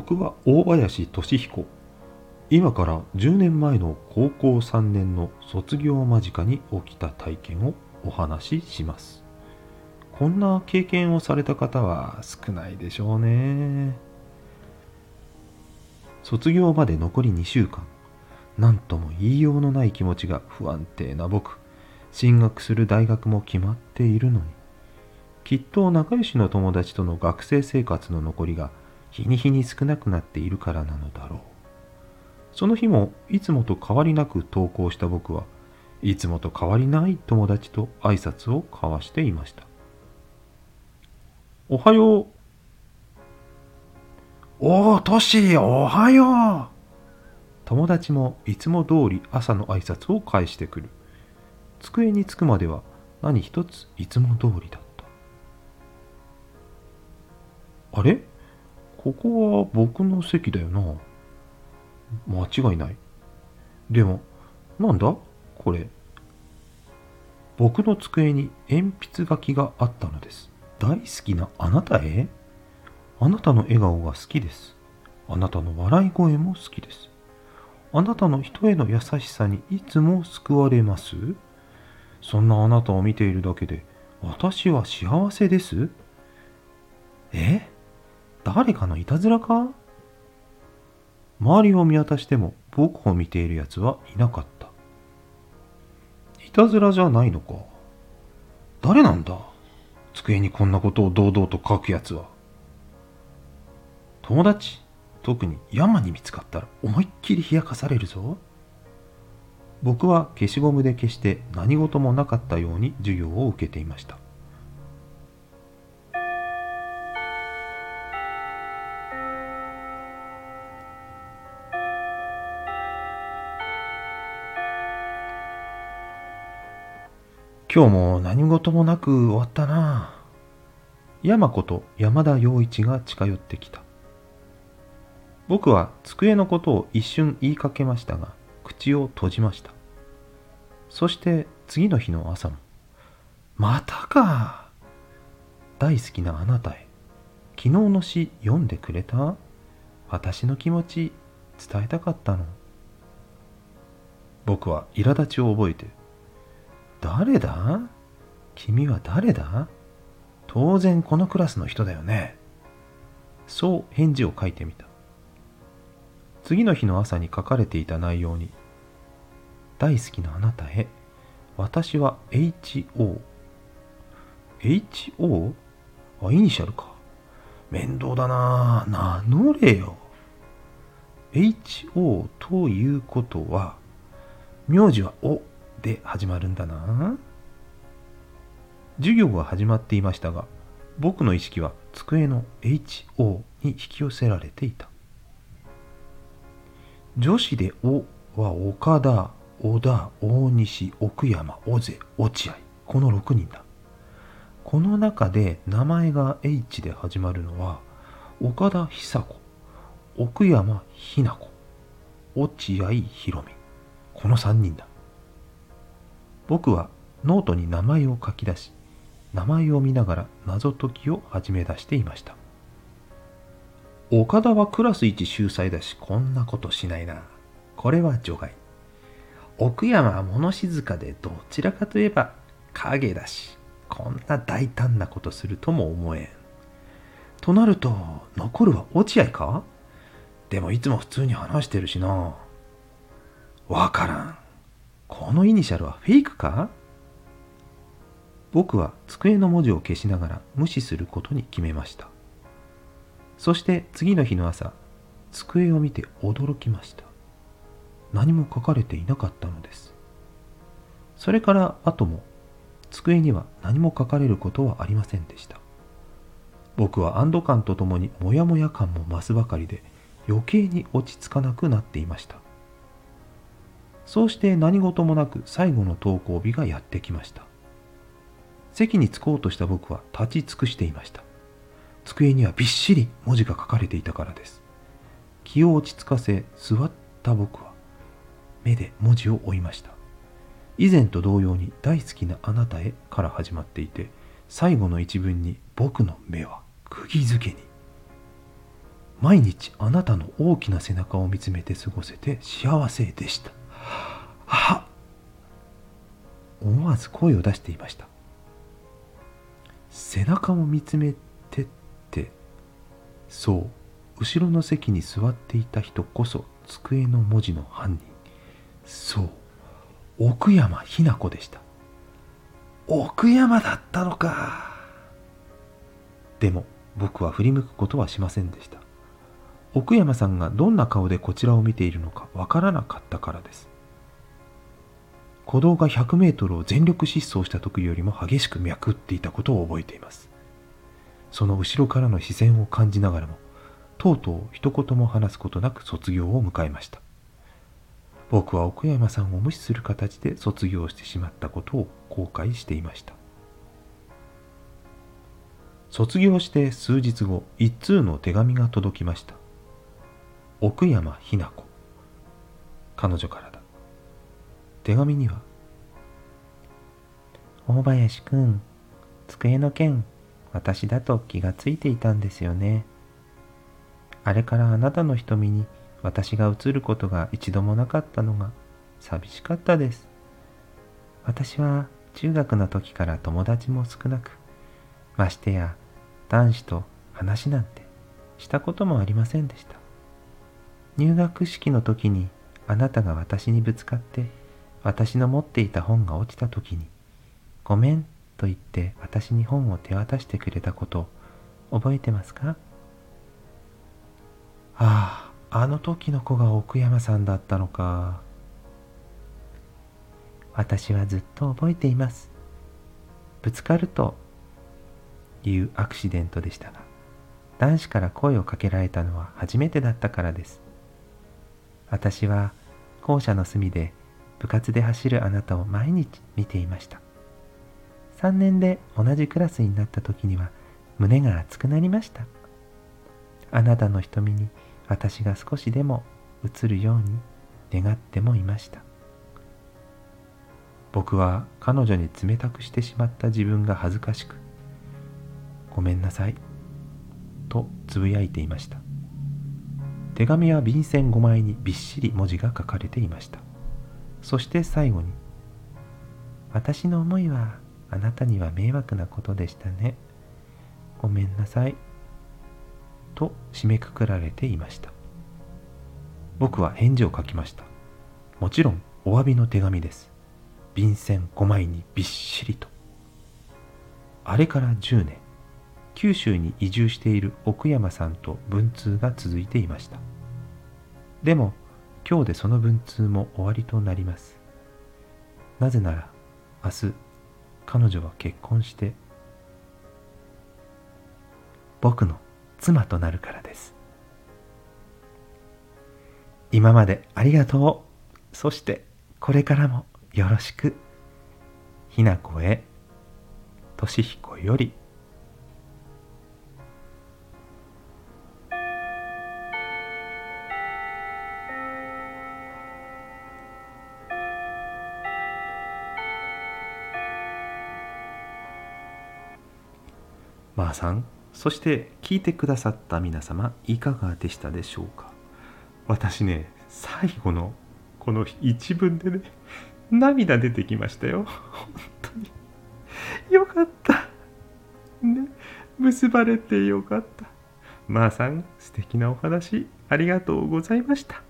僕は大林俊彦。今から10年前の高校3年の卒業間近に起きた体験をお話しします。こんな経験をされた方は少ないでしょうね。卒業まで残り2週間。何とも言いようのない気持ちが不安定な僕。進学する大学も決まっているのに。きっと仲良しの友達との学生生活の残りが日に日に少なくなっているからなのだろう。その日もいつもと変わりなく登校した僕はいつもと変わりない友達と挨拶を交わしていました。おはよう。おお、トシおはよう。友達もいつも通り朝の挨拶を返してくる。机に着くまでは何一ついつも通りだった。あれ？ここは僕の席だよな。間違いない。でもなんだ？これ。僕の机に鉛筆書きがあったのです。大好きなあなたへ？あなたの笑顔が好きです。あなたの笑い声も好きです。あなたの人への優しさにいつも救われます？そんなあなたを見ているだけで私は幸せです？え？誰かのいたずらか？周りを見渡しても僕を見ている奴はいなかった。いたずらじゃないのか。誰なんだ？机にこんなことを堂々と書く奴は。友達、特に山に見つかったら思いっきり冷やかされるぞ。僕は消しゴムで消して何事もなかったように授業を受けていました。今日も何事もなく終わったな。山子と山田洋一が近寄ってきた。僕は机のことを一瞬言いかけましたが、口を閉じました。そして次の日の朝も、またか。大好きなあなたへ。昨日の詩読んでくれた？私の気持ち伝えたかったの？僕は苛立ちを覚えて誰だ？君は誰だ？当然このクラスの人だよね。そう返事を書いてみた。次の日の朝に書かれていた内容に、大好きなあなたへ、私は HO。HO? あ、イニシャルか。面倒だな名乗れよ。HO ということは、名字はおで始まるんだな。授業が始まっていましたが僕の意識は机の HO に引き寄せられていた。女子で「お」は岡田小田大西奥山尾瀬落合この6人だ。この中で名前が H で始まるのは岡田久子奥山ひな子落合博美この3人だ。僕はノートに名前を書き出し、名前を見ながら謎解きを始め出していました。岡田はクラス一秀才だし、こんなことしないな。これは除外。奥山は物静かでどちらかといえば影だし、こんな大胆なことするとも思えん。となると、残るは落合か？でもいつも普通に話してるしな。わからん。このイニシャルはフェイクか？僕は机の文字を消しながら無視することに決めました。そして次の日の朝、机を見て驚きました。何も書かれていなかったのです。それから後も机には何も書かれることはありませんでした。僕は安堵感とともにモヤモヤ感も増すばかりで余計に落ち着かなくなっていました。そうして何事もなく最後の登校日がやってきました。席に着こうとした僕は立ち尽くしていました。机にはびっしり文字が書かれていたからです。気を落ち着かせ座った僕は目で文字を追いました。以前と同様に大好きなあなたへから始まっていて最後の一文に僕の目は釘付けに。毎日あなたの大きな背中を見つめて過ごせて幸せでしたは思わず声を出していました。背中を見つめてってそう後ろの席に座っていた人こそ机の文字の犯人。そう奥山ひな子でした。奥山だったのか。でも僕は振り向くことはしませんでした。奥山さんがどんな顔でこちらを見ているのかわからなかったからです。鼓動が100メートルを全力疾走した時よりも激しく脈打っていたことを覚えています。その後ろからの視線を感じながらもとうとう一言も話すことなく卒業を迎えました。僕は奥山さんを無視する形で卒業してしまったことを後悔していました。卒業して数日後一通の手紙が届きました。奥山ひな子。彼女から手紙には大林くん机の件私だと気がついていたんですよねあれからあなたの瞳に私が映ることが一度もなかったのが寂しかったです。私は中学の時から友達も少なく、ましてや男子と話なんてしたこともありませんでした。入学式の時にあなたが私にぶつかって私の持っていた本が落ちた時にごめんと言って私に本を手渡してくれたこと覚えてますか？あああの時の子が奥山さんだったのか。私はずっと覚えています。ぶつかるというアクシデントでしたが男子から声をかけられたのは初めてだったからです。私は校舎の隅で部活で走るあなたを毎日見ていました。3年で同じクラスになった時には胸が熱くなりました。あなたの瞳に私が少しでも映るように願ってもいました。僕は彼女に冷たくしてしまった自分が恥ずかしくごめんなさいとつぶやいていました。手紙は便箋5枚にびっしり文字が書かれていました。そして最後に私の思いはあなたには迷惑なことでしたね。ごめんなさい。と締めくくられていました。僕は返事を書きました。もちろんお詫びの手紙です。便箋5枚にびっしりと。あれから10年九州に移住している奥山さんと文通が続いていました。でも今日でその文通も終わりとなります。なぜなら明日彼女は結婚して僕の妻となるからです。今までありがとう。そしてこれからもよろしく。ひなこへとしひこより。まあさんそして聞いてくださった皆様いかがでしたでしょうか？私ね最後のこの一文でね涙出てきましたよ。本当に。よかった。ね結ばれてよかった。まあさん素敵なお話ありがとうございました。